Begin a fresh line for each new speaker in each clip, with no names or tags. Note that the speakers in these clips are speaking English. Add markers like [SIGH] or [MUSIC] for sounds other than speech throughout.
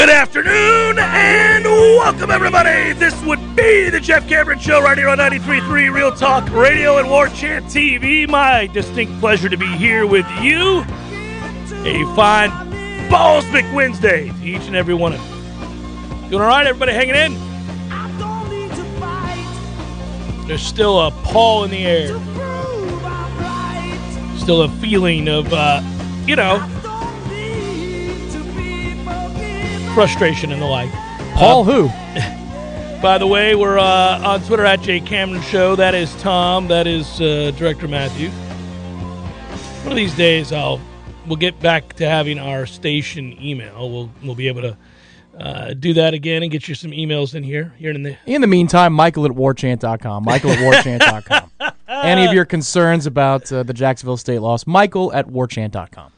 Good afternoon and welcome everybody. This would be the Jeff Cameron Show right here on 93.3 Real Talk Radio and War Chant TV. My distinct pleasure to be here with you. A fine Ballsmick Wednesday to each and every one of you. Doing all right, everybody hanging in? There's still a paw in the air. Still a feeling of, uh, you know, frustration and the like.
Paul who? [LAUGHS]
By the way, we're uh, on Twitter at Jay Cameron Show. That is Tom. That is uh, Director Matthew. One of these days, I'll we'll get back to having our station email. We'll we'll be able to uh, do that again and get you some emails in here here in the.
In the meantime, Michael at warchant.com. Michael at warchant.com. [LAUGHS] Any of your concerns about uh, the Jacksonville State loss, Michael at warchant.com.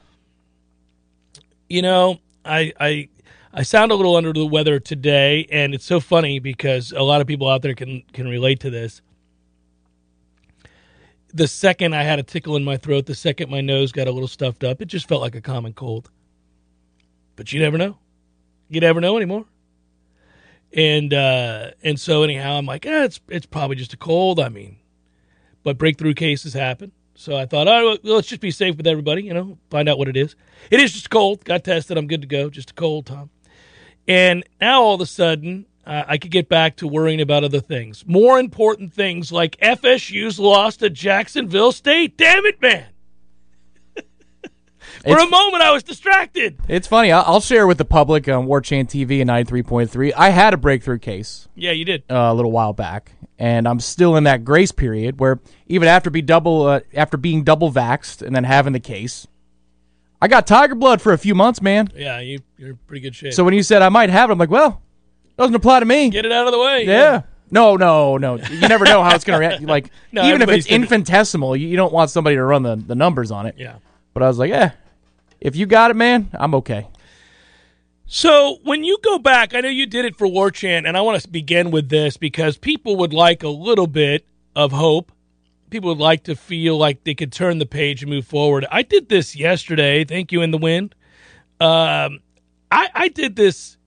You know, I I I sound a little under the weather today, and it's so funny because a lot of people out there can can relate to this. The second I had a tickle in my throat, the second my nose got a little stuffed up, it just felt like a common cold. But you never know. You never know anymore. And uh, and so anyhow, I'm like, eh, it's it's probably just a cold. I mean, but breakthrough cases happen. So I thought, all right, well, let's just be safe with everybody. You know, find out what it is. It is just cold. Got tested. I'm good to go. Just a cold, Tom. And now all of a sudden, uh, I could get back to worrying about other things. More important things like FSU's loss to Jacksonville State. Damn it, man. [LAUGHS] For
It's-
a moment, I was distracted.
It's funny. I'll, share with the public on Warchant TV and 93.3. I had a breakthrough case
Yeah, you did.
uh, a little while back, and I'm still in that grace period where even after be double uh, after being double vaxxed and then having the case, I got tiger blood for a few months, man.
Yeah, you, you're in pretty good shape.
So when you said I might have it, I'm like, well, doesn't apply to me.
get it out of the way.
Yeah. No, no, no. You never know how it's going to react. Like, [LAUGHS]
No,
even if it's infinitesimal, you, you don't want somebody to run the, the numbers on it.
Yeah.
But I was like, eh, if you got it, man, I'm okay.
So when you go back, I know you did it for War Chant, and I want to begin with this because people would like a little bit of hope. People would like to feel like they could turn the page and move forward. I did this yesterday. Thank you in the wind. Um, I, I did this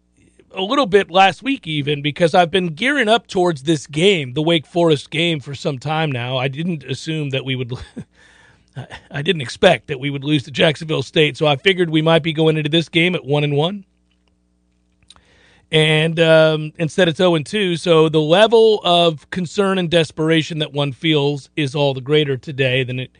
a little bit last week, even because I've been gearing up towards this game, the Wake Forest game, for some time now. I didn't assume that we would. [LAUGHS] I didn't expect that we would lose to Jacksonville State, so I figured we might be going into this game at one and one and um, instead it's 0 and 2. So the level of concern and desperation that one feels is all the greater today than it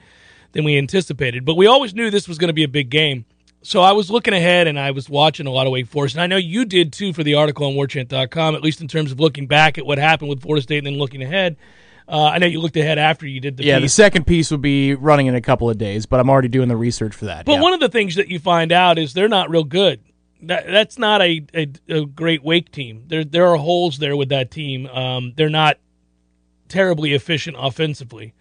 than we anticipated. But we always knew this was going to be a big game. So I was looking ahead and I was watching a lot of Wake Forest, and I know you did too for the article on WarChant.com, at least in terms of looking back at what happened with Florida State and then looking ahead. Uh, I know you looked ahead after you did the
Yeah, the second piece will be running in a couple of days, but I'm already doing the research for that.
But
yeah.
one of the things that you find out is they're not real good. That, that's not a, a, a great Wake team. There there are holes there with that team. Um, they're not terribly efficient offensively.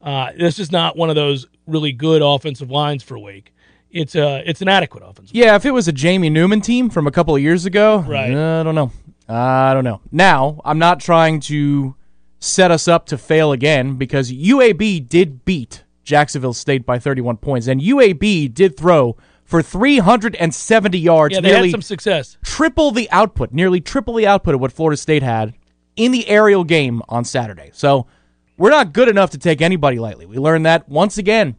Uh, this is not one of those really good offensive lines for Wake. It's a it's an adequate offensive.
Yeah, if it was a Jamie Newman team from a couple of years ago,
Right.
I don't know. I don't know. Now, I'm not trying to set us up to fail again because UAB did beat Jacksonville State by 31 points, and UAB did throw for 370 yards,
Yeah, they
nearly
had some success.
triple the output, nearly triple the output of what Florida State had in the aerial game on Saturday. So We're not good enough to take anybody lightly. We learned that once again.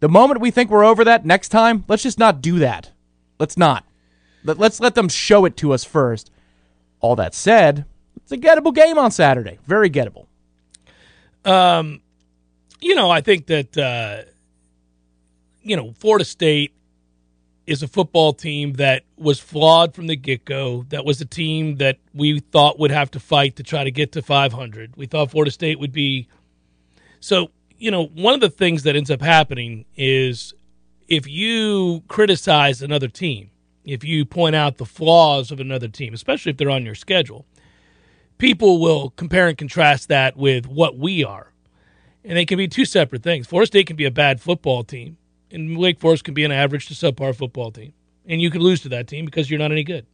The moment we think we're over that next time, let's just not do that. Let's not. Let, let's let them show it to us first. All that said, it's a gettable game on Saturday. Very gettable.
Um, you know, I think that uh, you know Florida State is a football team that was flawed from the get go. That was a team that we thought would have to fight to try to get to 500. We thought Florida State would be. So, you know, one of the things that ends up happening is if you criticize another team, if you point out the flaws of another team, especially if they're on your schedule, people will compare and contrast that with what we are. And they can be two separate things. Florida State can be a bad football team, and Wake Forest can be an average to subpar football team. And you could lose to that team because you're not any good.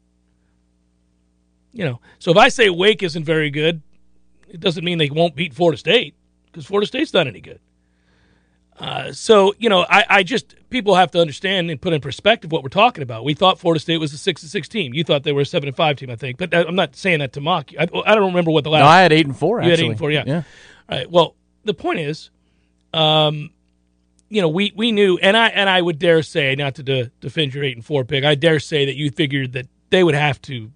You know, so if I say Wake isn't very good, it doesn't mean they won't beat Florida State because Florida State's not any good. Uh, so you know, I, I just people have to understand and put in perspective what we're talking about. We thought Florida State was a six and six team. You thought they were a seven and five team, I think. But I'm not saying that to mock you. I, I don't remember what the last.
No, I had eight and four.
You
actually.
had eight and four, yeah.
yeah.
All right. Well, the point is, um, you know, we we knew, and I and I would dare say, not to de- defend your eight and four pick, I dare say that you figured that they would have to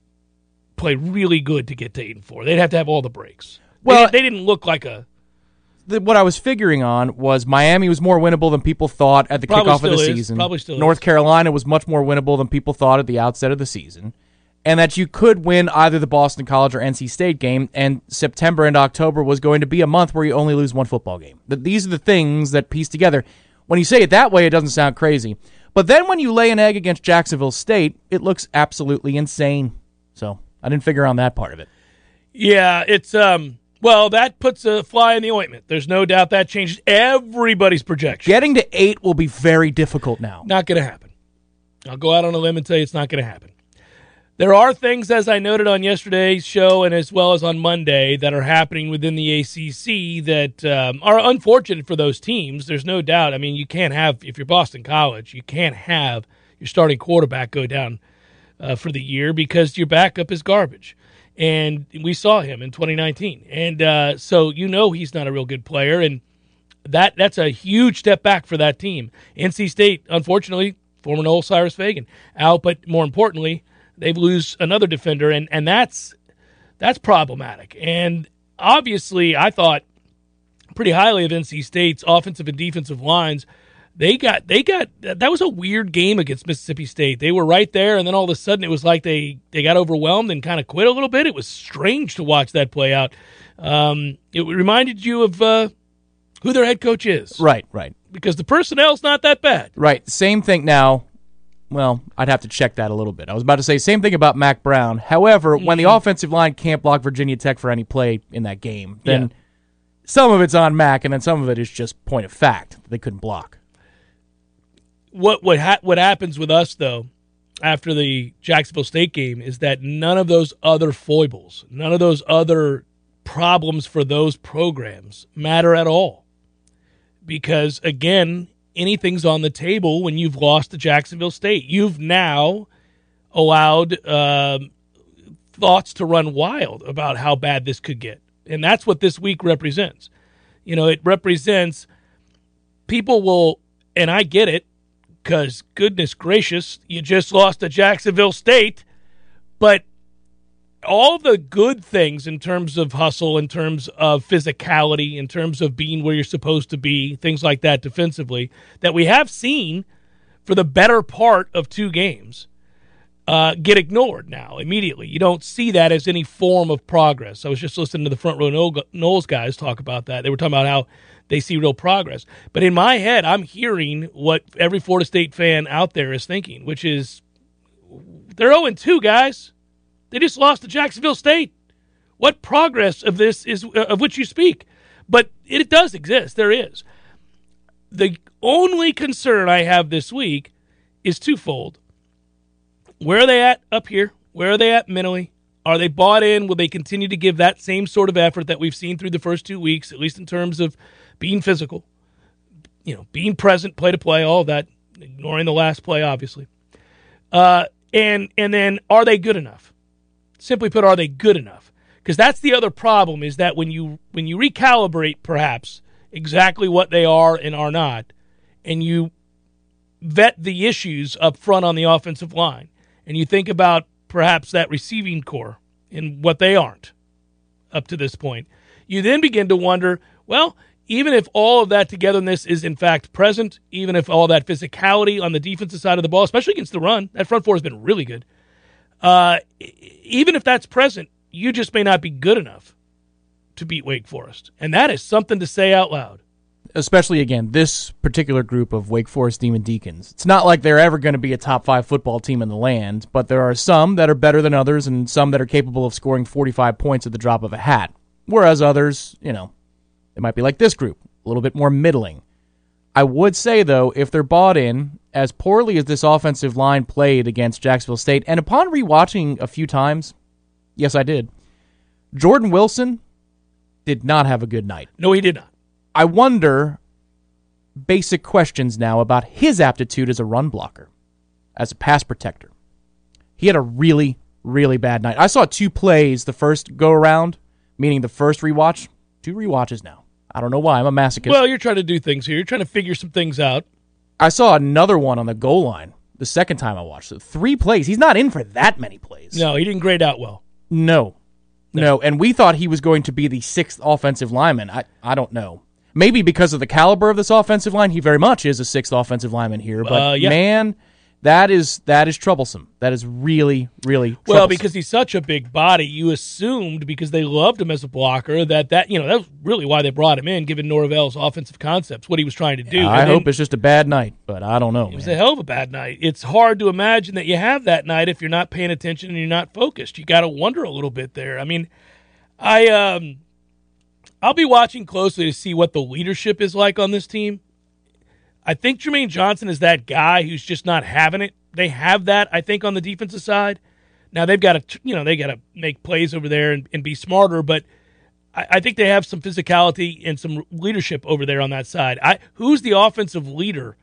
play really good to get to eight and four. They'd have to have all the breaks.
Well-
they, they didn't look like a
the, what I was figuring on was Miami was more winnable than people thought at the kickoff of the
is.
season.
Probably still is.
North Carolina was much more winnable than people thought at the outset of the season. And that you could win either the Boston College or NC State game, and September and October was going to be a month where you only lose one football game. That these are the things that piece together. When you say it that way, it doesn't sound crazy. But then when you lay an egg against Jacksonville State, it looks absolutely insane. So I didn't figure on that part of it.
Yeah, it's um. Well, that puts a fly in the ointment. There's no doubt that changes everybody's projection.
Getting to eight will be very difficult now.
Not going to happen. I'll go out on a limb and tell you it's not going to happen. There are things, as I noted on yesterday's show and as well as on Monday, that are happening within the ACC that um, are unfortunate for those teams. There's no doubt. I mean, you can't have, if you're Boston College, you can't have your starting quarterback go down uh, for the year because your backup is garbage. And we saw him in 2019. And uh, so you know he's not a real good player. And that that's a huge step back for that team. NC State, unfortunately, former Nole Cyrus Fagan out, but more importantly, they lose another defender, and and that's that's problematic. And obviously, I thought pretty highly of NC State's offensive and defensive lines. They got they got that was a weird game against Mississippi State. They were right there, and then all of a sudden it was like they they got overwhelmed and kind of quit a little bit. It was strange to watch that play out. Um, it reminded you of uh, who their head coach is,
Right, right.
because the personnel's not that bad.
Right. Same thing now. Well, I'd have to check that a little bit. I was about to say same thing about Mack Brown. However, when the mm-hmm. offensive line can't block Virginia Tech for any play in that game, then
Yeah.
some of it's on Mack, and then some of it is just point of fact they couldn't block.
what what ha- what happens with us though after the Jacksonville State game is that none of those other foibles, none of those other problems for those programs matter at all. Because again, anything's on the table when you've lost to Jacksonville State. You've now allowed um, thoughts to run wild about how bad this could get, and that's what this week represents. You know, it represents people will, and I get it because goodness gracious, you just lost to Jacksonville State, but all the good things in terms of hustle, in terms of physicality, in terms of being where you're supposed to be, things like that defensively, that we have seen for the better part of two games, uh, get ignored now immediately. You don't see that as any form of progress. I was just listening to the front row Noles guys talk about that. They were talking about how they see real progress. But in my head, I'm hearing what every Florida State fan out there is thinking, which is they're 0 2, guys. They just lost to Jacksonville State. What progress of this is uh, of which you speak? But it does exist. There is. The only concern I have this week is twofold. Where are they at up here? Where are they at mentally? Are they bought in? Will they continue to give that same sort of effort that we've seen through the first two weeks, at least in terms of being physical, you know, being present, play to play, all that, ignoring the last play, obviously. Uh, and and then are they good enough? Simply put, are they good enough? because that's the other problem is that when you when you recalibrate perhaps exactly what they are and are not, and you vet the issues up front on the offensive line, and you think about perhaps that receiving core and what they aren't up to this point, you then begin to wonder, well, even if all of that togetherness is in fact present, even if all that physicality on the defensive side of the ball, especially against the run, that front four has been really good. Uh, even if that's present, you just may not be good enough to beat Wake Forest. And that is something to say out loud.
Especially, again, this particular group of Wake Forest Demon Deacons. It's not like they're ever going to be a top five football team in the land, but there are some that are better than others and some that are capable of scoring 45 points at the drop of a hat. Whereas others, you know, it might be like this group, a little bit more middling. I would say, though, if they're bought in, as poorly as this offensive line played against Jacksonville State, and upon rewatching a few times, yes, I did, Jordan Wilson did not have a good night.
No, he did not.
I wonder basic questions now about his aptitude as a run blocker, as a pass protector. He had a really, really bad night. I saw two plays the first go around, meaning the first rewatch, two rewatches now. I don't know why. I'm a masochist.
Well, you're trying to do things here. You're trying to figure some things out.
I saw another one on the goal line the second time I watched it. Three plays. He's not in for that many plays.
No, he didn't grade out well.
No. No, and we thought he was going to be the sixth offensive lineman. I, I don't know. Maybe because of the caliber of this offensive line, he very much is a sixth offensive lineman here. But
Uh, yeah.
man, that is that is troublesome. That is really, really troublesome.
Well, because he's such a big body, you assumed because they loved him as a blocker that that you know that was really why they brought him in, given Norvell's offensive concepts, what he was trying to do.
I
And
hope
then
it's just a bad night, but I don't know.
it was a hell of a bad night. It's hard to imagine that you have that night if you're not paying attention and you're not focused. You got to wonder a little bit there. I mean, I um, I'll be watching closely to see what the leadership is like on this team. I think Jermaine Johnson is that guy who's just not having it. They have that, I think, on the defensive side. Now they've got to, you know, they got to make plays over there and, and be smarter, but I, I think they have some physicality and some leadership over there on that side. I who's the offensive leader?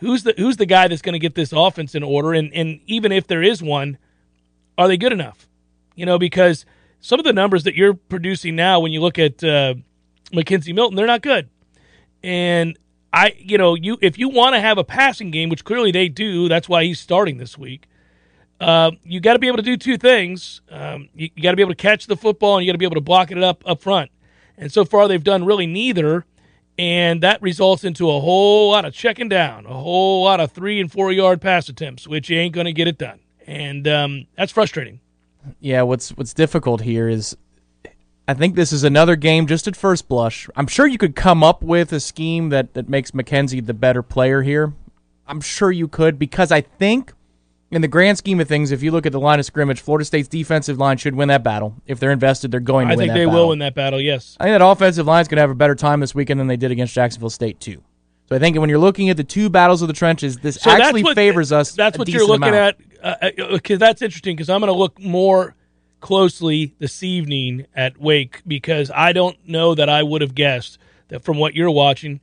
Who's the who's the guy that's going to get this offense in order? And and even if there is one, are they good enough? You know, because some of the numbers that you're producing now, when you look at uh, McKenzie Milton, they're not good. And I, you know, you if you want to have a passing game, which clearly they do, that's why he's starting this week. Uh, you got to be able to do two things. Um, you, you got to be able to catch the football, and you got to be able to block it up up front. And so far, they've done really neither, and that results into a whole lot of checking down, a whole lot of three and four yard pass attempts, which ain't going to get it done, and um, that's frustrating.
Yeah, what's what's difficult here is I think this is another game just at first blush. I'm sure you could come up with a scheme that, that makes McKenzie the better player here. I'm sure you could because I think in the grand scheme of things, if you look at the line of scrimmage, Florida State's defensive line should win that battle. If they're invested, they're going to
I
win
think
that
they
battle.
will win that battle. Yes.
I think that offensive line's going to have a better time this weekend than they did against Jacksonville State too. So I think when you're looking at the two battles of the trenches, this
So
actually
what,
favors us.
That's
a
what you're
decent
looking
amount.
at. Uh, uh, because that's interesting. Because I'm going to look more closely this evening at Wake because I don't know that I would have guessed that from what you're watching,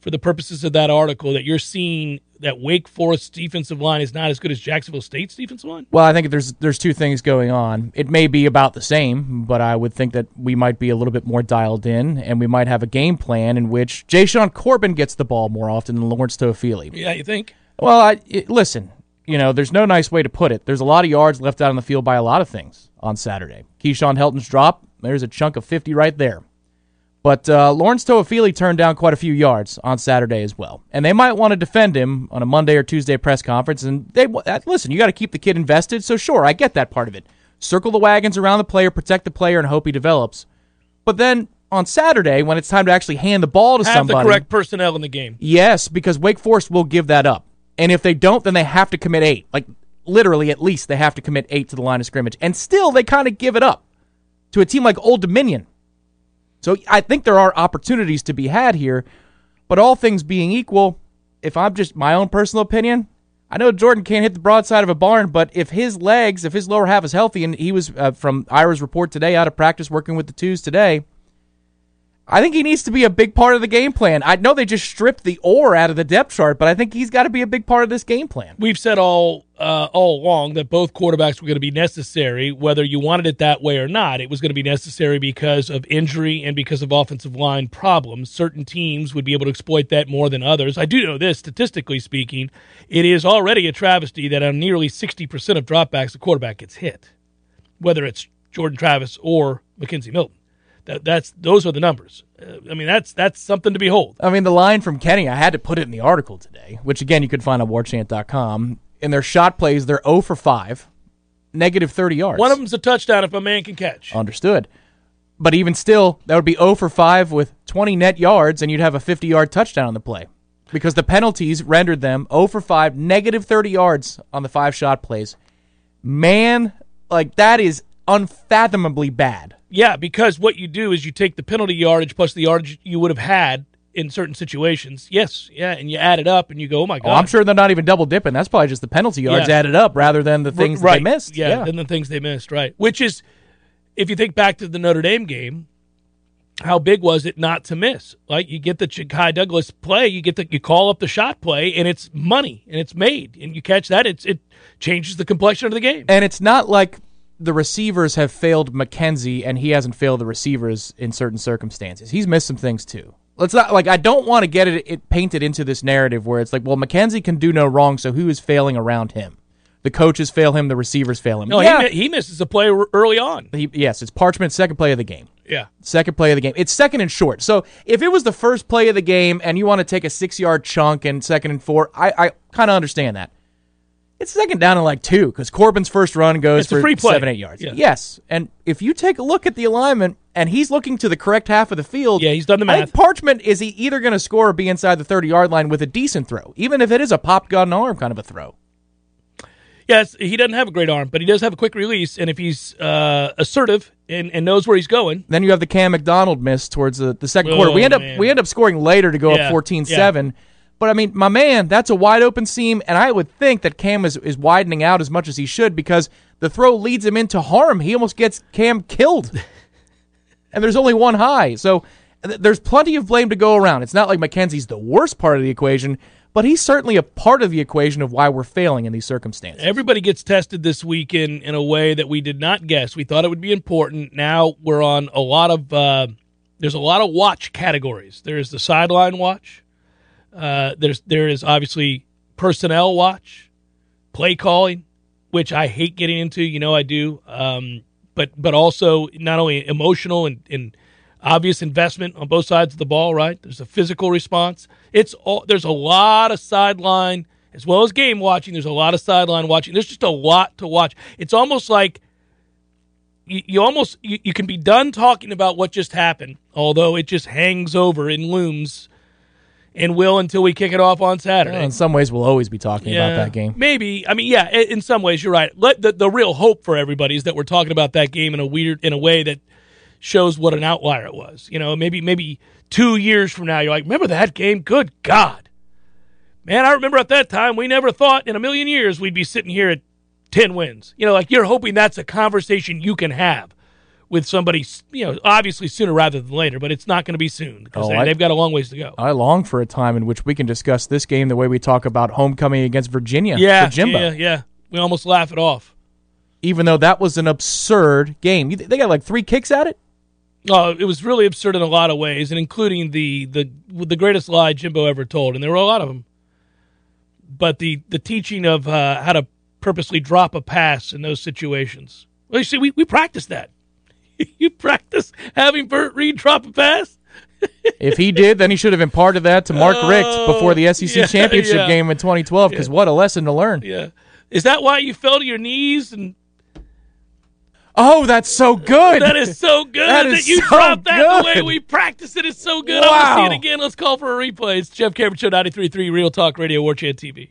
for the purposes of that article, that you're seeing that Wake Forest's defensive line is not as good as Jacksonville State's defensive line.
Well, I think there's there's two things going on. It may be about the same, but I would think that we might be a little bit more dialed in, and we might have a game plan in which Jashaun Corbin gets the ball more often than Lawrence Toafili.
Yeah, you think?
Well, I, it, listen, you know, there's no nice way to put it. There's a lot of yards left out on the field by a lot of things on Saturday. Keyshawn Helton's drop, there's a chunk of 50 right there. But uh, Lawrence Toafili turned down quite a few yards on Saturday as well, and they might want to defend him on a Monday or Tuesday press conference. And they uh, listen, you got to keep the kid invested. So sure, I get that part of it. Circle the wagons around the player, protect the player, and hope he develops. But then on Saturday, when it's time to actually hand the ball to
Have
somebody,
the correct personnel in the game.
Yes, because Wake Forest will give that up. And if they don't, then they have to commit eight. Like, literally, at least they have to commit eight to the line of scrimmage. And still, they kind of give it up to a team like Old Dominion. So I think there are opportunities to be had here. But all things being equal, if I'm just my own personal opinion, I know Jordan can't hit the broadside of a barn, but if his legs, if his lower half is healthy, and he was uh, from Ira's report today out of practice working with the twos today, I think he needs to be a big part of the game plan. I know they just stripped the or out of the depth chart, but I think he's got to be a big part of this game plan.
We've said all uh, all along that both quarterbacks were going to be necessary, whether you wanted it that way or not. It was going to be necessary because of injury and because of offensive line problems. Certain teams would be able to exploit that more than others. I do know this, statistically speaking, it is already a travesty that on nearly 60% of dropbacks, the quarterback gets hit, whether it's Jordan Travis or McKenzie Milton. That, that's those are the numbers. Uh, I mean, that's that's something to behold.
I mean, the line from Kenny, I had to put it in the article today, which again you could find on warchant.com. In their shot plays, they're 0 for 5, negative 30 yards.
One of them's a touchdown if a man can catch.
Understood. But even still, that would be 0 for 5 with 20 net yards, and you'd have a 50 yard touchdown on the play. Because the penalties rendered them 0 for 5, negative 30 yards on the five shot plays. Man, like that is unfathomably bad.
Yeah, because what you do is you take the penalty yardage plus the yardage you would have had in certain situations. Yes, yeah, and you add it up and you go, oh my god.
Oh, I'm sure they're not even double dipping. That's probably just the penalty yards
Yeah.
added up rather than the things
right.
they missed.
Yeah, than the things they missed, right. Which is, if you think back to the Notre Dame game, how big was it not to miss? Like you get the Ja'Khi Douglas play, you get the you call up the shot play, and it's money and it's made, and you catch that, it's it changes the complexion of the game.
And it's not like the receivers have failed McKenzie and he hasn't failed the receivers in certain circumstances. He's missed some things too. Let's not like I don't want to get it, it painted into this narrative where it's like, well, McKenzie can do no wrong, so who is failing around him? The coaches fail him, the receivers fail him.
No,
yeah,
he, he misses a play early on.
he- yes, it's Parchment second play of the game.
Yeah,
Second play of the game. It's second and short. So if it was the first play of the game and you want to take a six yard chunk and second and four, I, I kind of understand that. It's second down and like two because Corbin's first run goes
It's
for
free play.
seven, eight yards.
Yeah.
Yes. And if you take a look at the alignment and he's looking to the correct half of the field,
Yeah, he's done the
I
math.
think Parchment is he either going to score or be inside the 30 yard line with a decent throw, even if it is a pop gun arm kind of a throw.
yes, he doesn't have a great arm, but he does have a quick release, and if he's uh, assertive and, and knows where he's going,
Then you have the Cam McDonald miss towards the, the second
Oh,
quarter. We end up we end up scoring later to go
Yeah,
up 14-7. But I mean, my man, that's a wide open seam, and I would think that Cam is, is widening out as much as he should because the throw leads him into harm. He almost gets Cam killed. [LAUGHS] and there's only one high. So th- there's plenty of blame to go around. It's not like McKenzie's the worst part of the equation, but he's certainly a part of the equation of why we're failing in these circumstances.
Everybody gets tested this week in, a way that we did not guess. We thought it would be important. Now we're on a lot of uh, there's a lot of watch categories. There is the sideline watch. Uh, there's there is obviously personnel watch, play calling, which I hate getting into. You know I do. Um, but but also not only emotional and, and obvious investment on both sides of the ball. Right. There's a physical response. It's all there's a lot of sideline as well as game watching. There's a lot of sideline watching. There's just a lot to watch. It's almost like you, almost you can be done talking about what just happened, although it just hangs over and looms and will until we kick it off on Saturday.
Well, in some ways, we'll always be talking about that game.
Maybe. I mean, yeah. In some ways, you're right. Let the, the real hope for everybody is that we're talking about that game in a weird, in a way that shows what an outlier it was. You know, maybe maybe two years from now, you're like, remember that game? Good God, man! I remember at that time we never thought in a million years we'd be sitting here at ten wins. You know, like you're hoping that's a conversation you can have with somebody. You know, obviously sooner rather than later, but it's not going to be soon because
Oh,
they, they've got a long ways to go.
I long for a time in which we can discuss this game the way we talk about homecoming against Virginia
yeah,
for Jimbo.
yeah, yeah. We almost laugh it off.
Even though that was an absurd game. They got like three kicks at it?
Oh, it was really absurd in a lot of ways, and including the the the greatest lie Jimbo ever told, and there were a lot of them. But the the teaching of uh, how to purposely drop a pass in those situations. Well, you see, we we practice that. [LAUGHS] you practice having Bert Reed drop a pass. [LAUGHS]
If he did, then he should have imparted that to Mark Richt oh, before the SEC [LAUGHS]
yeah,
championship
yeah.
game in 2012. Because what a lesson to learn!
Yeah, is that why you fell to your knees? And
Oh, that's so good.
that is so good
That
that, you
so
dropped that the way we practice it is so good. I want to see it again. Let's call for a replay. It's Jeff Cameron Show 93.3 Real Talk Radio War Chant TV.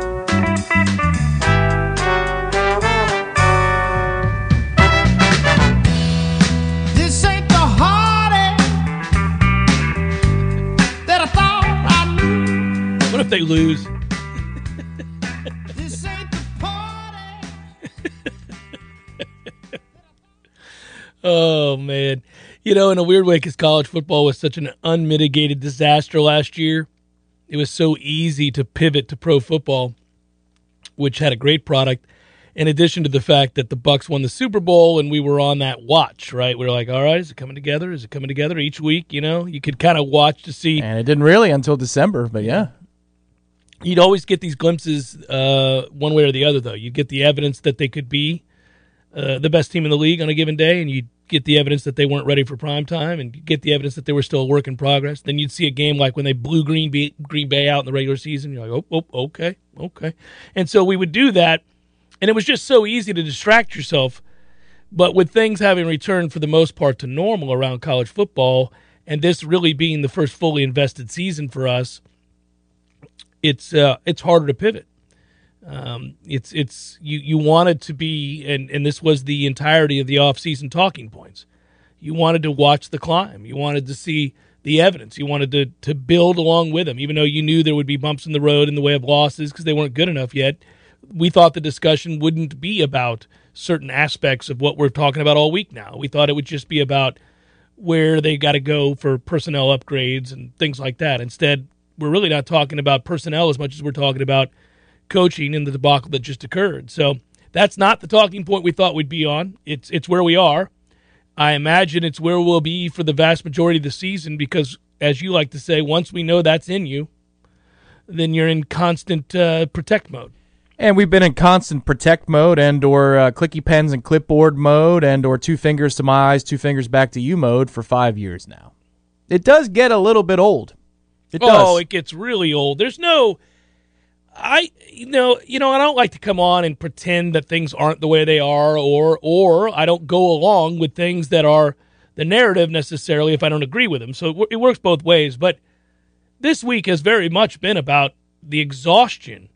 Lose?
This ain't the party.
Oh man, you know, in a weird way, because college football was such an unmitigated disaster last year, it was so easy to pivot to pro football, which had a great product. In addition to the fact that the Bucs won the Super Bowl and we were on that watch, right? We were like, all right, is it coming together? Is it coming together each week? You know, you could kind of watch to see.
And it didn't really until December, but yeah.
You'd always get these glimpses, uh, one way or the other, though. You'd get the evidence that they could be uh, the best team in the league on a given day, and you'd get the evidence that they weren't ready for prime time, and you'd get the evidence that they were still a work in progress. Then you'd see a game like when they blew Green Bay, Green Bay out in the regular season. You're like, oh, oh, okay, okay. And so we would do that, and it was just so easy to distract yourself. But with things having returned for the most part to normal around college football, and this really being the first fully invested season for us, it's uh, it's harder to pivot. Um, it's it's you you wanted to be and and this was the entirety of the offseason talking points. You wanted to watch the climb. You wanted to see the evidence. You wanted to to build along with them, even though you knew there would be bumps in the road in the way of losses because they weren't good enough yet. We thought the discussion wouldn't be about certain aspects of what we're talking about all week now. We thought it would just be about where they got to go for personnel upgrades and things like that. Instead, we're really not talking about personnel as much as we're talking about coaching in the debacle that just occurred. So that's not the talking point we thought we'd be on. It's it's where we are. I imagine it's where we'll be for the vast majority of the season because, as you like to say, once we know that's in you, then you're in constant uh, protect mode.
And we've been in constant protect mode and or uh, clicky pens and clipboard mode and or two fingers to my eyes, two fingers back to you mode for five years now. It does get a little bit old. It does.
Oh, it gets really old. There's no I you know, you know, I don't like to come on and pretend that things aren't the way they are or or I don't go along with things that are the narrative necessarily if I don't agree with them. So it, it works both ways, but this week has very much been about the exhaustion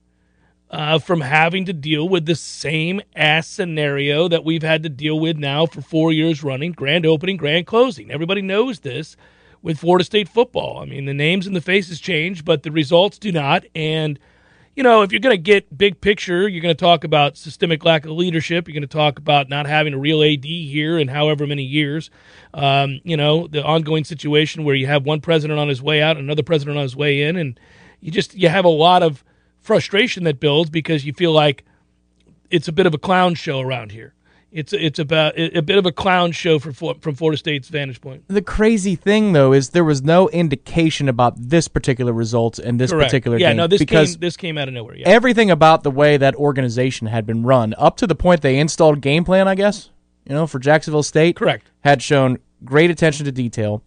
uh, from having to deal with the same ass scenario that we've had to deal with now for four years running grand opening, grand closing. Everybody knows this with Florida State football. I mean, the names and the faces change, but the results do not. And, you know, if you're going to get big picture, you're going to talk about systemic lack of leadership. You're going to talk about not having a real AD here in however many years. Um, you know, the ongoing situation where you have one president on his way out, another president on his way in, and you just you have a lot of frustration that builds because you feel like it's a bit of a clown show around here. It's it's about a bit of a clown show from from Florida State's vantage point.
The crazy thing, though, is there was no indication about this particular result in this
Correct.
particular
yeah,
game
no, this
because
came this came out of nowhere. Yeah.
everything about the way that organization had been run up to the point they installed game plan, I guess, you know, for Jacksonville State,
Correct.
had shown great attention to detail.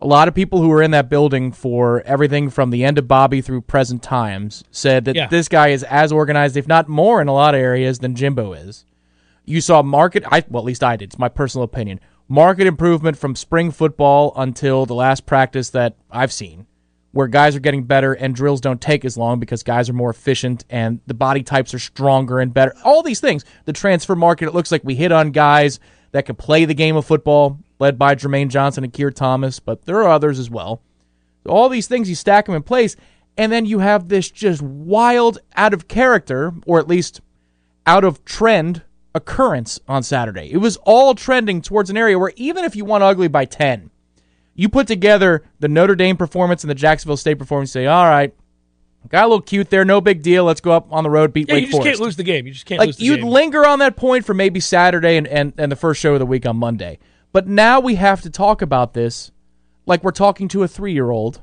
A lot of people who were in that building for everything from the end of Bobby through present times said that
Yeah.
this guy is as organized, if not more, in a lot of areas than Jimbo is. You saw market, I well, at least I did. It's my personal opinion. Market improvement from spring football until the last practice that I've seen, where guys are getting better and drills don't take as long because guys are more efficient and the body types are stronger and better. All these things. The transfer market, it looks like we hit on guys that can play the game of football, led by Jermaine Johnson and Keir Thomas, but there are others as well. All these things, you stack them in place, and then you have this just wild, out of character, or at least out of trend occurrence on Saturday. It was all trending towards an area where even if you won ugly by 10, You put together the Notre Dame performance and the Jacksonville State performance. Say, all right, got a little cute there. No big deal. Let's go up on the road, beat
Yeah,
Wake
you just
Forest.
can't lose the game. You just can't
like
lose the game.
you'd
game.
linger on that point for maybe Saturday and, and, and the first show of the week on Monday. But now we have to talk about this like we're talking to a three year old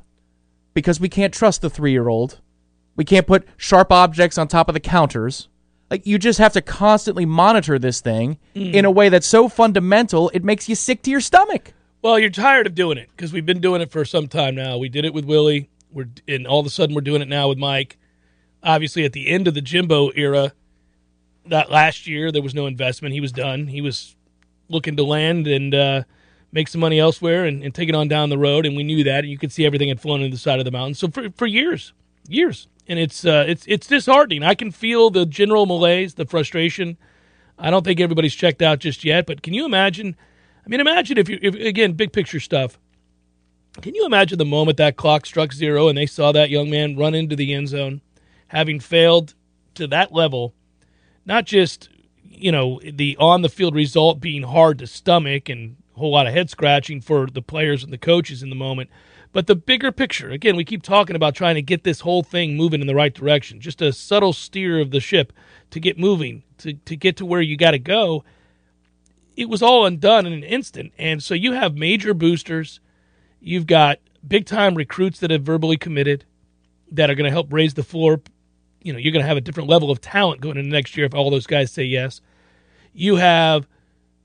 because we can't trust the three year old. We can't put sharp objects on top of the counters. Like you just have to constantly monitor this thing
Mm.
in a way that's so fundamental it makes you sick to your stomach.
Well, you're tired of doing it because we've been doing it for some time now. We did it with Willie. We're and all of a sudden we're doing it now with Mike. Obviously, at the end of the Jimbo era, that last year there was no investment. He was done. He was looking to land and uh, make some money elsewhere and, and take it on down the road. And we knew that. And you could see everything had flown to the side of the mountain. So for for years, years, and it's uh, it's it's disheartening. I can feel the general malaise, the frustration. I don't think everybody's checked out just yet. But can you imagine? I mean, imagine if you, if, again, big picture stuff. Can you imagine the moment that clock struck zero and they saw that young man run into the end zone, having failed to that level, not just, you know, the on the field result being hard to stomach and a whole lot of head scratching for the players and the coaches in the moment, but the bigger picture. Again, we keep talking about trying to get this whole thing moving in the right direction, just a subtle steer of the ship to get moving, to, to get to where you got to go it was all undone in an instant. And so you have major boosters, you've got big time recruits that have verbally committed that are going to help raise the floor. You know, you're going to have a different level of talent going into next year if all those guys say yes. You have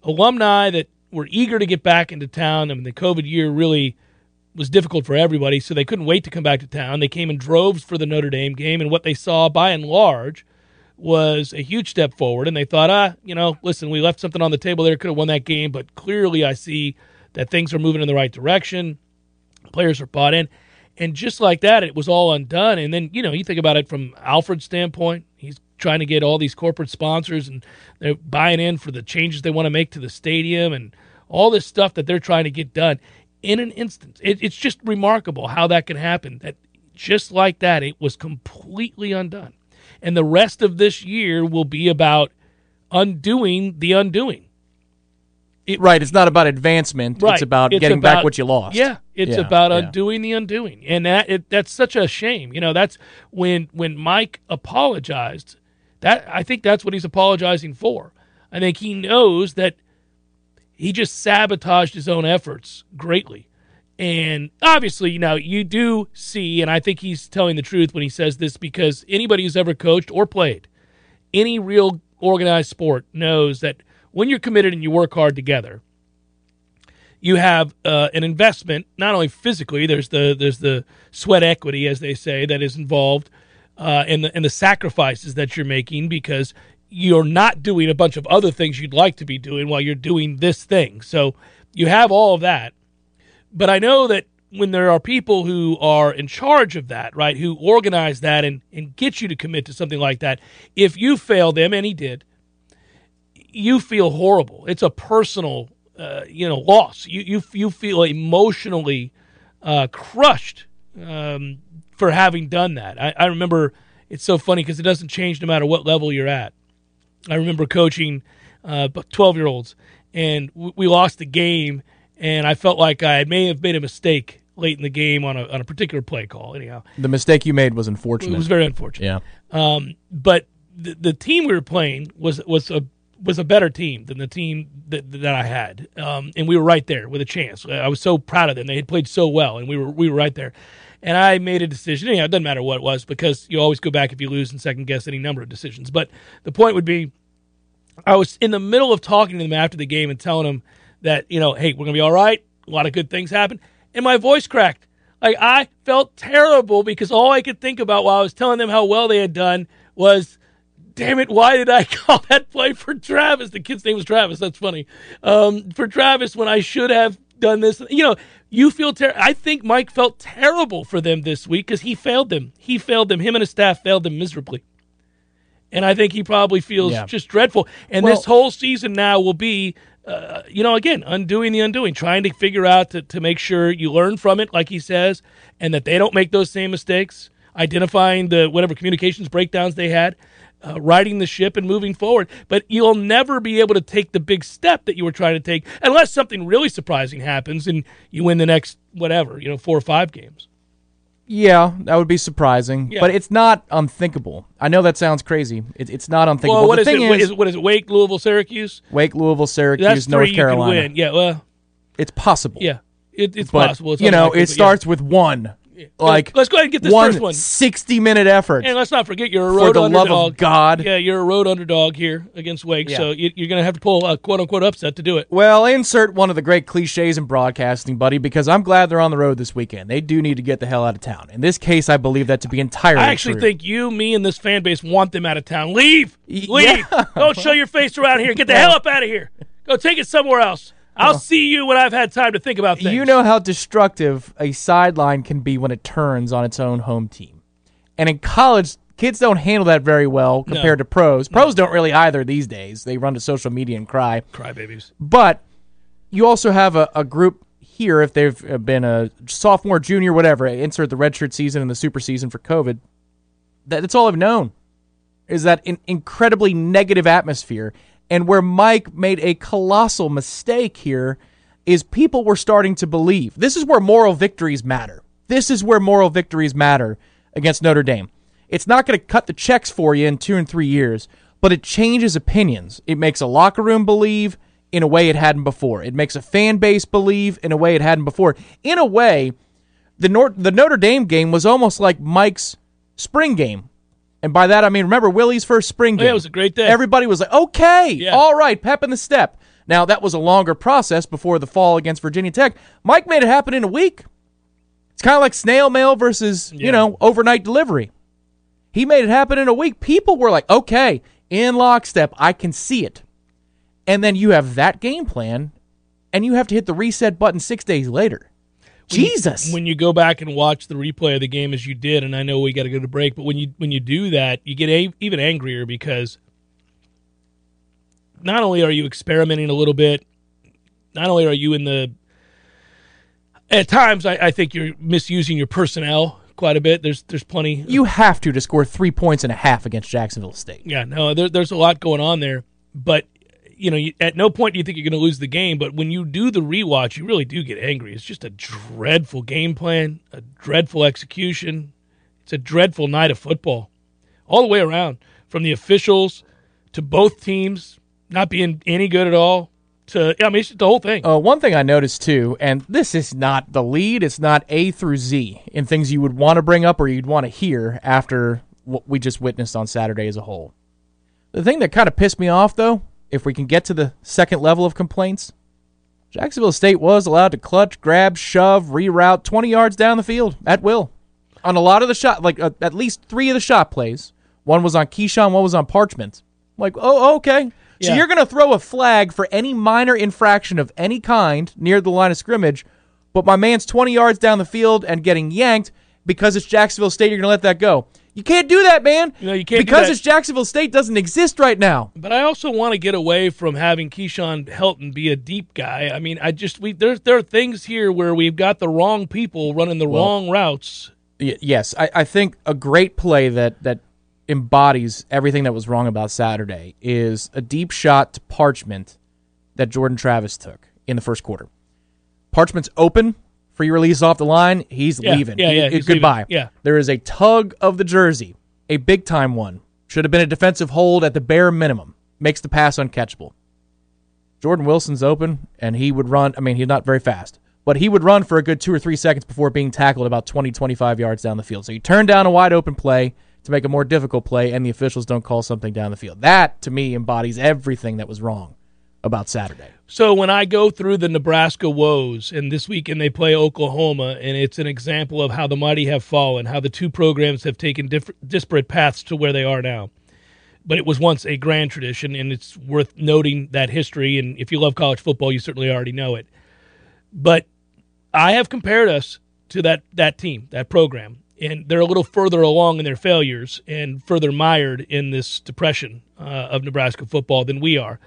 alumni that were eager to get back into town. I mean, the COVID year really was difficult for everybody, so they couldn't wait to come back to town. They came in droves for the Notre Dame game, and what they saw by and large was a huge step forward. And they thought, ah, you know, listen, we left something on the table there, could have won that game, but clearly I see that things are moving in the right direction. Players are bought in. And just like that, it was all undone. And then, you know, you think about it from Alford's standpoint, he's trying to get all these corporate sponsors and they're buying in for the changes they want to make to the stadium and all this stuff that they're trying to get done in an instant. It, it's just remarkable how that can happen. That just like that, it was completely undone. And the rest of this year will be about undoing the undoing.
Right. It's not about advancement.
Right.
It's about
It's
getting back what you lost.
Yeah, it's
Yeah,
about
yeah.
undoing the undoing, and that it, that's such a shame. You know, that's when when Mike apologized. That I think that's what he's apologizing for. I think he knows that he just sabotaged his own efforts greatly. And obviously, you know, you do see, and I think he's telling the truth when he says this because anybody who's ever coached or played any real organized sport knows that when you're committed and you work hard together, you have uh, an investment not only physically there's the there's the sweat equity as they say that is involved uh, and the and the sacrifices that you're making because you're not doing a bunch of other things you'd like to be doing while you're doing this thing so you have all of that but I know that when there are people who are in charge of that, right, who organize that and, and get you to commit to something like that, if you fail them, and he did, you feel horrible. It's a personal, uh, you know, loss. You you you feel emotionally uh, crushed um, for having done that. I, I remember it's so funny because it doesn't change no matter what level you're at. I remember coaching uh, twelve year olds, and we lost the game, and I felt like I may have made a mistake late in the game on a on a particular play call. Anyhow,
The mistake you made was unfortunate.
it was very unfortunate.
yeah.
Um, but the, the team we were playing was was a was a better team than the team that, that I had, um, and we were right there with a chance. I was so proud of them; they had played so well, and we were we were right there. And I made a decision. Anyhow, it doesn't matter what it was because you always go back if you lose and second guess any number of decisions. But the point would be, I was in the middle of talking to them after the game and telling them that you know, hey, we're gonna be all right. A lot of good things happen, and my voice cracked. Like I felt terrible because all I could think about while I was telling them how well they had done was, damn it, why did I [LAUGHS] call that play for Travis? The kid's name was Travis. That's funny. Um, for Travis when I should have done this. You know, you feel terrible. I think Mike felt terrible for them this week because he failed them. He failed them. Him and his staff failed them miserably. And I think he probably feels
Yeah.
just dreadful. And
Well-
this whole season now will be, uh, you know, again, undoing the undoing, trying to figure out to, to make sure you learn from it, like he says, and that they don't make those same mistakes, identifying the whatever communications breakdowns they had. Uh, riding the ship and moving forward. But you'll never be able to take the big step that you were trying to take unless something really surprising happens and you win the next whatever, you know, four or five games.
Yeah, that would be surprising,
Yeah.
but it's not unthinkable. I know that sounds crazy. It, it's not unthinkable.
Well, what
the
is
thing
What
is,
is, what is it? Wake, Louisville, Syracuse.
Wake, Louisville, Syracuse,
That's
North Carolina.
win. Yeah, well,
It's possible.
yeah, it, it's
but
possible. It's
you know, it starts with one. Like
let's go ahead and get this
one
first one.
60 minute effort.
And let's not forget you're a
For
road
the love
underdog.
of God.
Yeah, you're a road underdog here against Wake,
Yeah.
so you, you're going to have to pull a quote unquote upset to do it.
Well, insert one of the great cliches in broadcasting, buddy, because I'm glad they're on the road this weekend. They do need to get the hell out of town. In this case, I believe that to be entirely
I actually
true.
think you, me, and this fan base want them out of town. Leave, leave.
yeah.
Don't show your face around here. Get the [LAUGHS] hell up out of here. Go take it somewhere else. I'll see you when I've had time to think about things.
You know how destructive a sideline can be when it turns on its own home team. And in college, kids don't handle that very well compared to pros. Pros don't really either these days. They run to social media and cry.
crybabies.
But you also have a, a group here, if they've uh, been a sophomore, junior, whatever, insert the redshirt season and the super season for COVID, that, that's all I've known is that in, incredibly negative atmosphere. And where Mike made a colossal mistake here is people were starting to believe. This is where moral victories matter. This is where moral victories matter against Notre Dame. It's not going to cut the checks for you in two and three years, but it changes opinions. It makes a locker room believe in a way it hadn't before. It makes a fan base believe in a way it hadn't before. In a way, the Nor- the Notre Dame game was almost like Mike's spring game. And by that I mean remember Willie's first spring game.
Oh, yeah, it was a great day.
Everybody was like, "Okay,
Yeah.
all right, pep in the step." Now that was a longer process before the fall against Virginia Tech. Mike made it happen in a week. It's kind of like snail mail versus you know overnight delivery. He made it happen in a week. People were like, "Okay, in lockstep, I can see it." And then you have that game plan, and you have to hit the reset button six days later. Jesus.
When you go back and watch the replay of the game as you did, and I know we got to go to break, but when you when you do that, you get a, even angrier because not only are you experimenting a little bit, not only are you in the at times I, I think you're misusing your personnel quite a bit. There's there's plenty.
you have to to score three points and a half against Jacksonville State.
Yeah, no, there, there's a lot going on there, but you know, you, at no point do you think you're going to lose the game. But when you do the rewatch, you really do get angry. It's just a dreadful game plan, a dreadful execution. It's a dreadful night of football, all the way around, from the officials to both teams not being any good at all. To I mean, it's the whole thing.
Uh, one thing I noticed too, and this is not the lead, it's not A through Z in things you would want to bring up or you'd want to hear after what we just witnessed on Saturday as a whole. The thing that kind of pissed me off, though, if we can get to the second level of complaints, Jacksonville State was allowed to clutch, grab, shove, reroute 20 yards down the field at will. On a lot of the shot, like uh, at least three of the shot plays. One was on Keyshawn, one was on Parchment. Like, oh, okay. So
Yeah.
you're going to throw a flag for any minor infraction of any kind near the line of scrimmage, but my man's 20 yards down the field and getting yanked because it's Jacksonville State, you're going to let that go. You can't do that, man.
No, you can't do
Because it's Jacksonville State doesn't exist right now.
But I also want to get away from having Keyshawn Helton be a deep guy. I mean, I just we there's there are things here where we've got the wrong people running the wrong routes.
Y- yes, I, I think a great play that that embodies everything that was wrong about Saturday is a deep shot to Parchment that Jordan Travis took in the first quarter. Parchment's open, free release off the line. He's
Yeah,
leaving.
yeah, yeah,
he- goodbye.
leaving. Yeah.
There is a tug of the jersey, a big time one. Should have been a defensive hold at the bare minimum. Makes the pass uncatchable. Jordan Wilson's open, and he would run. I mean, he's not very fast, but he would run for a good two or three seconds before being tackled about 20, 25 yards down the field. So you turn down a wide open play to make a more difficult play, and the officials don't call something down the field. That, to me, embodies everything that was wrong about Saturday.
So when I go through the Nebraska woes, and this weekend they play Oklahoma, and it's an example of how the mighty have fallen, how the two programs have taken diff- disparate paths to where they are now. But it was once a grand tradition, and it's worth noting that history. And if you love college football, you certainly already know it. But I have compared us to that that team, that program, and they're a little further along in their failures and further mired in this depression uh, of Nebraska football than we are.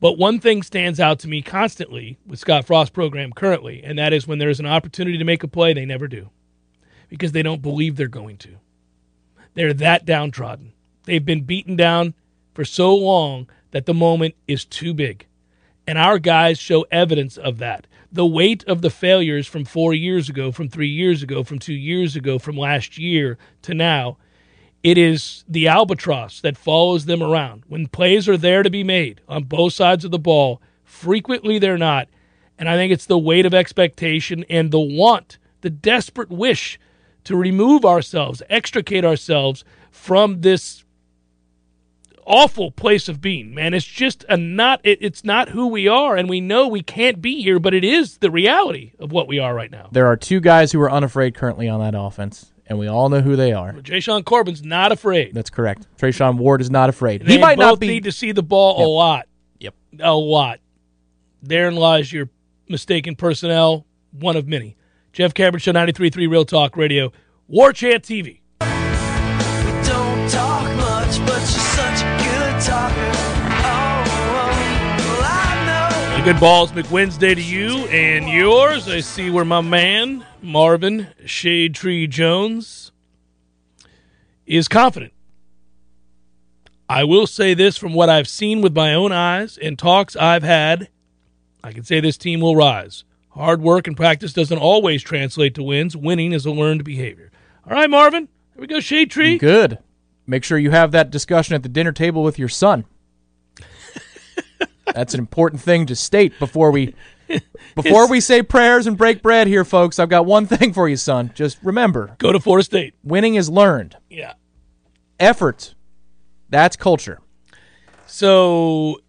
But one thing stands out to me constantly with Scott Frost's program currently, and that is when there's an opportunity to make a play, they never do because they don't believe they're going to. They're that downtrodden. They've been beaten down for so long that the moment is too big. And our guys show evidence of that. The weight of the failures from four years ago, from three years ago, from two years ago, from last year to now, it is the albatross that follows them around. When plays are there to be made on both sides of the ball, frequently they're not. And I think it's the weight of expectation and the want, the desperate wish to remove ourselves, extricate ourselves from this awful place of being, man. It's just a not it, it's not who we are and we know we can't be here, but it is the reality of what we are right now.
There are two guys who are unafraid currently on that offense, and we all know who they are.
Jashaun Corbin's not afraid.
That's correct. Treshaun Ward is not afraid.
They
he might not be.
need to see the ball a lot.
Yep.
A lot. Therein lies your mistaken personnel, one of many. Jeff Cameron Show 93.3 Real Talk Radio, Warchant TV.
Good
balls McWednesday to you and yours. I see where my man Marvin Shade Tree Jones is confident. I will say this from what I've seen with my own eyes and talks I've had. I can say this team will rise. Hard work and practice doesn't always translate to wins. Winning is a learned behavior. All right, Marvin. Here we go, Shade Tree.
Good. Make sure you have that discussion at the dinner table with your son. That's an important thing to state before we before we say prayers and break bread here, folks. I've got one thing for you, son. Just remember,
Go to Florida State.
winning is learned.
Yeah.
Effort, that's culture.
So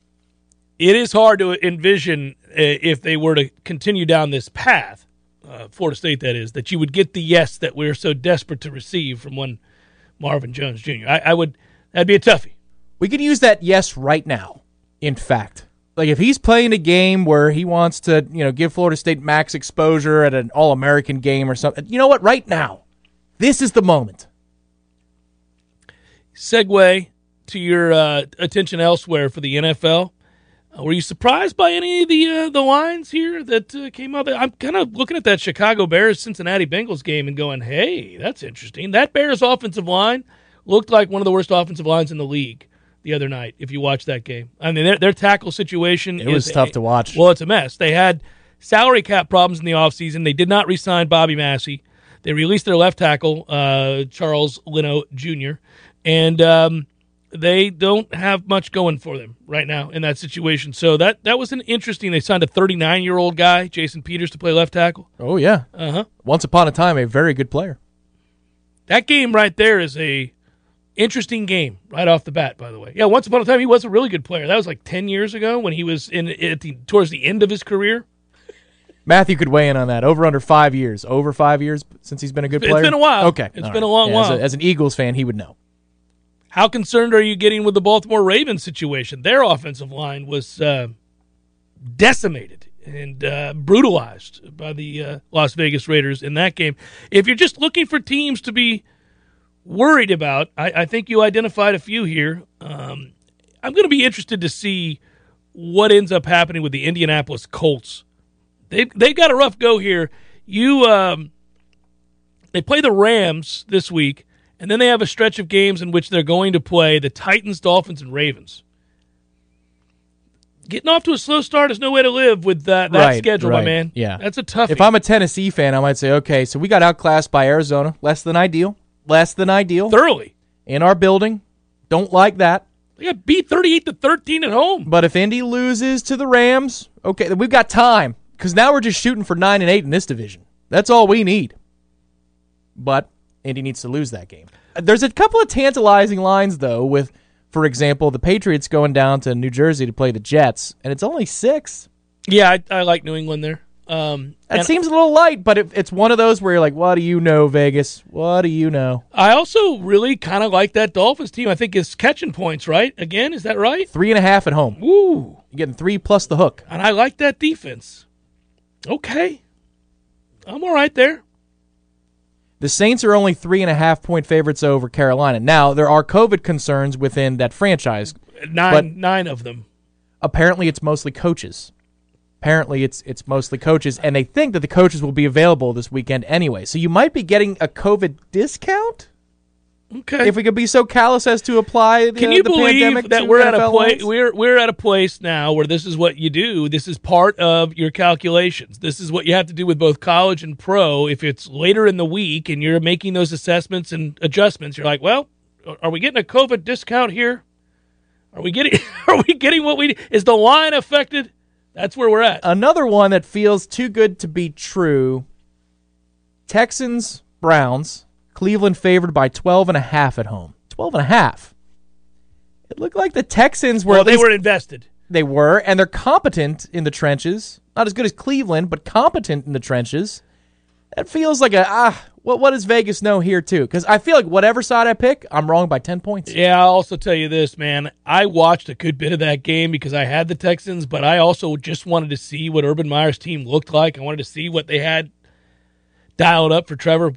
it is hard to envision uh, if they were to continue down this path, uh, Florida State that is, that you would get the yes that we're so desperate to receive from one Marvin Jones Jr. I, I would, that'd be a toughie.
We could use that yes right now. In fact, like if he's playing a game where he wants to, you know, give Florida State max exposure at an All-American game or something. You know what? Right now, this is the moment.
Segue to your uh, attention elsewhere for the NFL. Uh, were you surprised by any of the uh, the lines here that uh, came out? I'm kind of looking at that Chicago Bears Cincinnati Bengals game and going, "Hey, that's interesting." That Bears offensive line looked like one of the worst offensive lines in the league the other night. If you watch that game, I mean, their, their tackle situation
It was
is
tough to watch.
Well, it's a mess. They had salary cap problems in the offseason. They did not re-sign Bobby Massie. They released their left tackle, uh, Charles Leno Jr., and um, they don't have much going for them right now in that situation. So that that was an interesting. They signed a 39 year old guy, Jason Peters, to play left tackle.
Oh yeah.
Uh huh.
Once upon a time, a very good player.
That game right there is a interesting game right off the bat. By the way, yeah. Once upon a time, he was a really good player. That was like 10 years ago when he was in at the towards the end of his career.
Matthew could weigh in on that. Over under five years. Over five years since he's been a good
It's
player.
been a while.
Okay,
It's
all
been a long
as
while.
as an Eagles fan, he would know.
How concerned are you getting with the Baltimore Ravens situation? Their offensive line was uh, decimated and uh, brutalized by the uh, Las Vegas Raiders in that game. If you're just looking for teams to be worried about, I, I think you identified a few here. Um, I'm going to be interested to see what ends up happening with the Indianapolis Colts. They've, they've got a rough go here. You. Um, they play the Rams this week, and then they have a stretch of games in which they're going to play the Titans, Dolphins, and Ravens. Getting off to a slow start is no way to live with that, that
Right,
schedule, my man.
Yeah.
That's a tough.
If I'm a Tennessee fan, I might say, okay, so we got outclassed by Arizona. Less than ideal. Less than ideal.
thoroughly,
In our building. Don't like that.
they got beat thirty-eight to thirteen at home.
But if Indy loses to the Rams, okay, we've got time. Because now we're just shooting for 9 and 8 in this division. That's all we need. But Indy needs to lose that game. There's a couple of tantalizing lines, though, with, for example, the Patriots going down to New Jersey to play the Jets, and it's only six.
Yeah, I, I like New England there. Um,
That seems a little light, but it, it's one of those where you're like, what do you know, Vegas? What do you know?
I also really kind of like that Dolphins team. I think it's catching points, right? Again, is that right?
Three and a half at home.
Woo!
You're getting three plus the hook.
And I like that defense. Okay, I'm all right there.
The Saints are only three and a half point favorites over Carolina. Now, there are COVID concerns within that franchise.
Nine, nine of them.
Apparently, it's mostly coaches. Apparently, it's it's mostly coaches, and they think that the coaches will be available this weekend anyway. So you might be getting a COVID discount.
Okay.
If we could be so callous as to apply the,
Can
uh,
you
the pandemic
believe that we're at a place we're we're at a place now where this is what you do. This is part of your calculations. This is what you have to do with both college and pro. If it's later in the week and you're making those assessments and adjustments, you're like, well, are we getting a COVID discount here? Are we getting [LAUGHS] are we getting what we is the line affected? That's where we're at.
Another one that feels too good to be true. Texans, Browns, Cleveland favored by 12 and a half at home. 12 and a half. It looked like the Texans were
Well, they
least-
were invested.
they were and they're competent in the trenches. Not as good as Cleveland, but competent in the trenches. That feels like a ah what what does Vegas know here too? Cuz I feel like whatever side I pick, I'm wrong by 10 points.
Yeah, I'll also tell you this, man. I watched a good bit of that game because I had the Texans, but I also just wanted to see what Urban Meyer's team looked like. I wanted to see what they had dialed up for Trevor.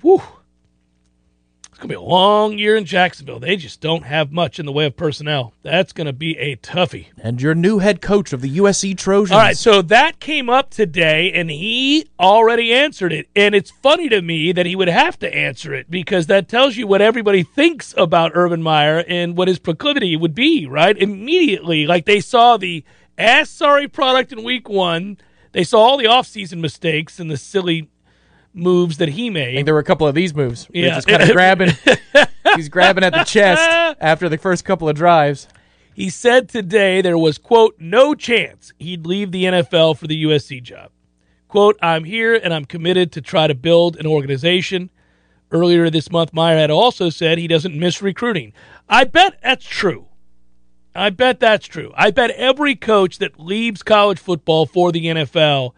Going to be a long year in Jacksonville. They just don't have much in the way of personnel. That's going to be a toughie.
And your new head coach of the USC Trojans.
All right, so that came up today, and he already answered it. And it's funny to me that he would have to answer it because that tells you what everybody thinks about Urban Meyer and what his proclivity would be, right? Immediately, like they saw the ass sorry product in week one, they saw all the offseason mistakes and the silly moves that he
I think
made.
there were a couple of these moves.
Yeah.
He's just kind of [LAUGHS] grabbing [LAUGHS] he's grabbing at the chest after the first couple of drives.
He said today there was, quote, no chance he'd leave the NFL for the USC job. Quote, I'm here and I'm committed to try to build an organization. Earlier this month, Meyer had also said he doesn't miss recruiting. I bet that's true. I bet that's true. I bet every coach that leaves college football for the NFL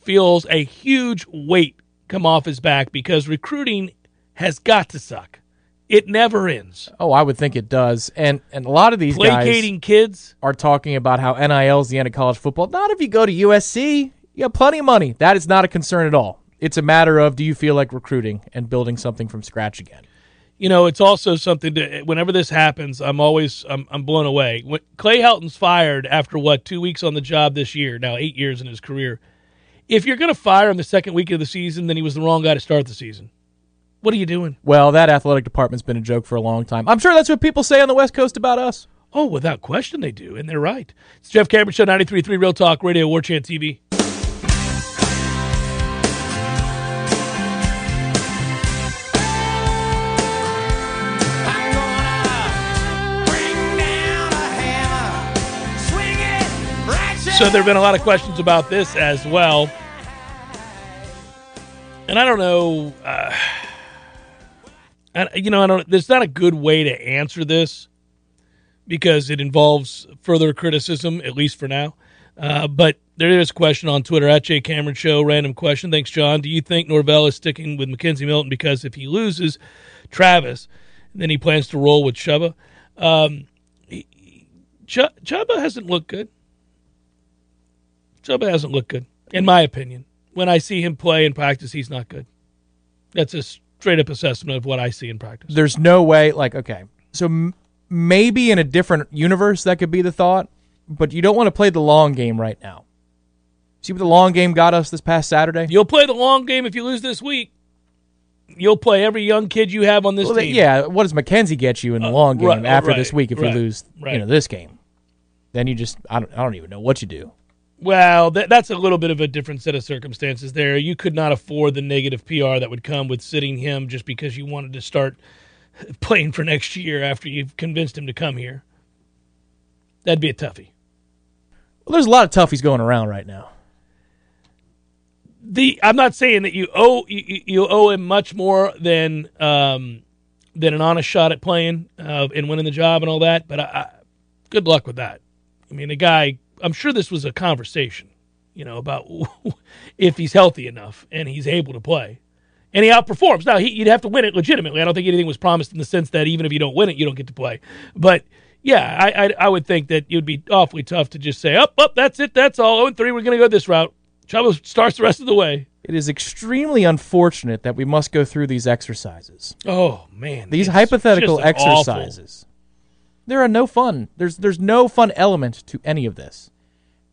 feels a huge weight come off his back because recruiting has got to suck. It never ends.
Oh, I would think it does. And and a lot of these guys
Placating kids.
are talking about how NIL is the end of college football. Not if you go to USC. You have plenty of money. That is not a concern at all. It's a matter of do you feel like recruiting and building something from scratch again.
you know, it's also something to. Whenever this happens, I'm always I'm, I'm blown away. When Clay Helton's fired after what two weeks on the job this year, now eight years in his career. If you're going to fire him the second week of the season, then he was the wrong guy to start the season. What are you doing?
Well, that athletic department's been a joke for a long time. I'm sure that's what people say on the West Coast about us.
Oh, without question, they do, and they're right. It's Jeff Cameron Show, 93.3 Real Talk Radio, Warchant TV. So there have been a lot of questions about this as well. And I don't know, uh, I, you know, I don't. There's not a good way to answer this because it involves further criticism, at least for now. Uh, but there is a question on Twitter at Jay Cameron Show. Random question. Thanks, John. Do you think Norvell is sticking with McKenzie Milton because if he loses Travis, then he plans to roll with Chubba? Um, Ch- Chubba hasn't looked good. Chubba hasn't looked good, in my opinion. When I see him play in practice, he's not good. That's a straight up assessment of what I see in practice.
There's no way, like, okay. So m- maybe in a different universe that could be the thought, but you don't want to play the long game right now. See what the long game got us this past Saturday?
You'll play the long game if you lose this week. You'll play every young kid you have on this
Well,
team.
yeah, what does McKenzie get you in the uh, long game
right,
after
right,
this week if
right,
you lose, you know, this game? Then you just, I don't, I don't even know what you do.
Well, that, that's a little bit of a different set of circumstances there. You could not afford the negative PR that would come with sitting him just because you wanted to start [LAUGHS] playing for next year after you've convinced him to come here. That'd be a toughie.
Well, there's a lot of toughies going around right now.
the I'm not saying that you owe you, you owe him much more than um, than an honest shot at playing uh, and winning the job and all that, but I, I, good luck with that. I mean, the guy. I'm sure this was a conversation, you know, about [LAUGHS] if he's healthy enough and he's able to play, and he outperforms. Now he, you'd have to win it legitimately. I don't think anything was promised in the sense that even if you don't win it, you don't get to play. But yeah, I I, I would think that it would be awfully tough to just say, up, up, that's it, that's all. 0 3, we're going to go this route. Chubba starts the rest of the way.
It is extremely unfortunate that we must go through these exercises.
Oh man,
These hypothetical exercises. There are no fun. There's there's no fun element to any of this.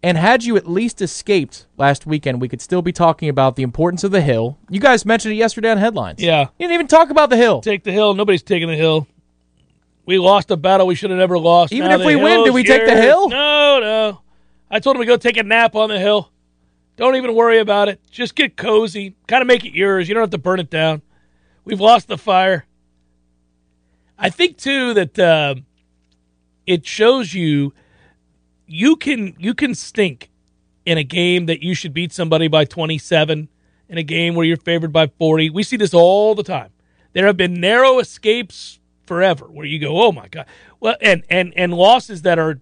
And had you at least escaped last weekend, we could still be talking about the importance of the hill. You guys mentioned it yesterday on headlines.
Yeah,
You didn't even talk about the hill.
take the hill. Nobody's taking the hill. We lost a battle we should have never lost.
Even
Now
if
the
we win, do
hill's
we take the
yours.
hill?
No, no. I told him to go take a nap on the hill. Don't even worry about it. Just get cozy. Kind of make it yours. You don't have to burn it down. We've lost the fire. I think too that uh, it shows you you can you can stink in a game that you should beat somebody by 27 in a game where you're favored by 40 we see this all the time. There have been narrow escapes forever where you go oh my god. Well and and and losses that are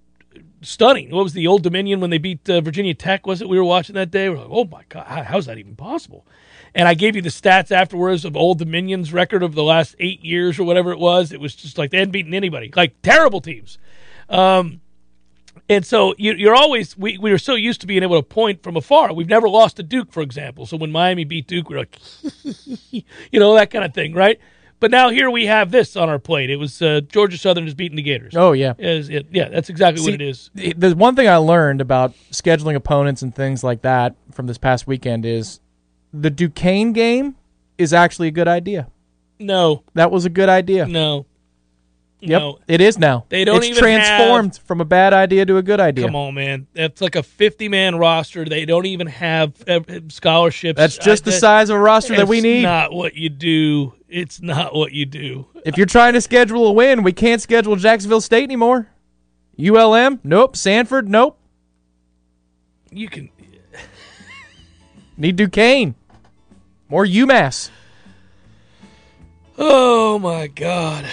stunning. What was the old dominion when they beat uh, virginia tech was it we were watching that day? We're like oh my god how, how's that even possible? And i gave you the stats afterwards of old dominion's record of the last eight years or whatever it was. It was just like they hadn't beaten anybody like terrible teams um, and so you, you're always we, we were so used to being able to point from afar. We've never lost to Duke, for example. So when Miami beat Duke, we're like, [LAUGHS] you know, that kind of thing, right? But now here we have this on our plate. It was uh, Georgia Southern is beating the Gators.
Oh yeah.
Is it, yeah, that's exactly what it is.
The one thing I learned about scheduling opponents and things like that from this past weekend is the Duquesne game is actually a good idea.
No,
That was a good idea.
no,
Yep,
no.
it is now.
They don't
it's
even
transformed from a bad idea to a good idea.
Come on, man. That's like a 50 man roster. They don't even have scholarships.
That's just
I-
the size of a roster that we need.
not what you do. It's not what you do.
If you're trying to schedule a win, we can't schedule Jacksonville State anymore. ULM, nope. Samford, nope.
You can.
Need Duquesne. More UMass.
Oh my God.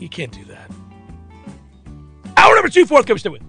You can't do that. Hour number two, fourth, come stay with.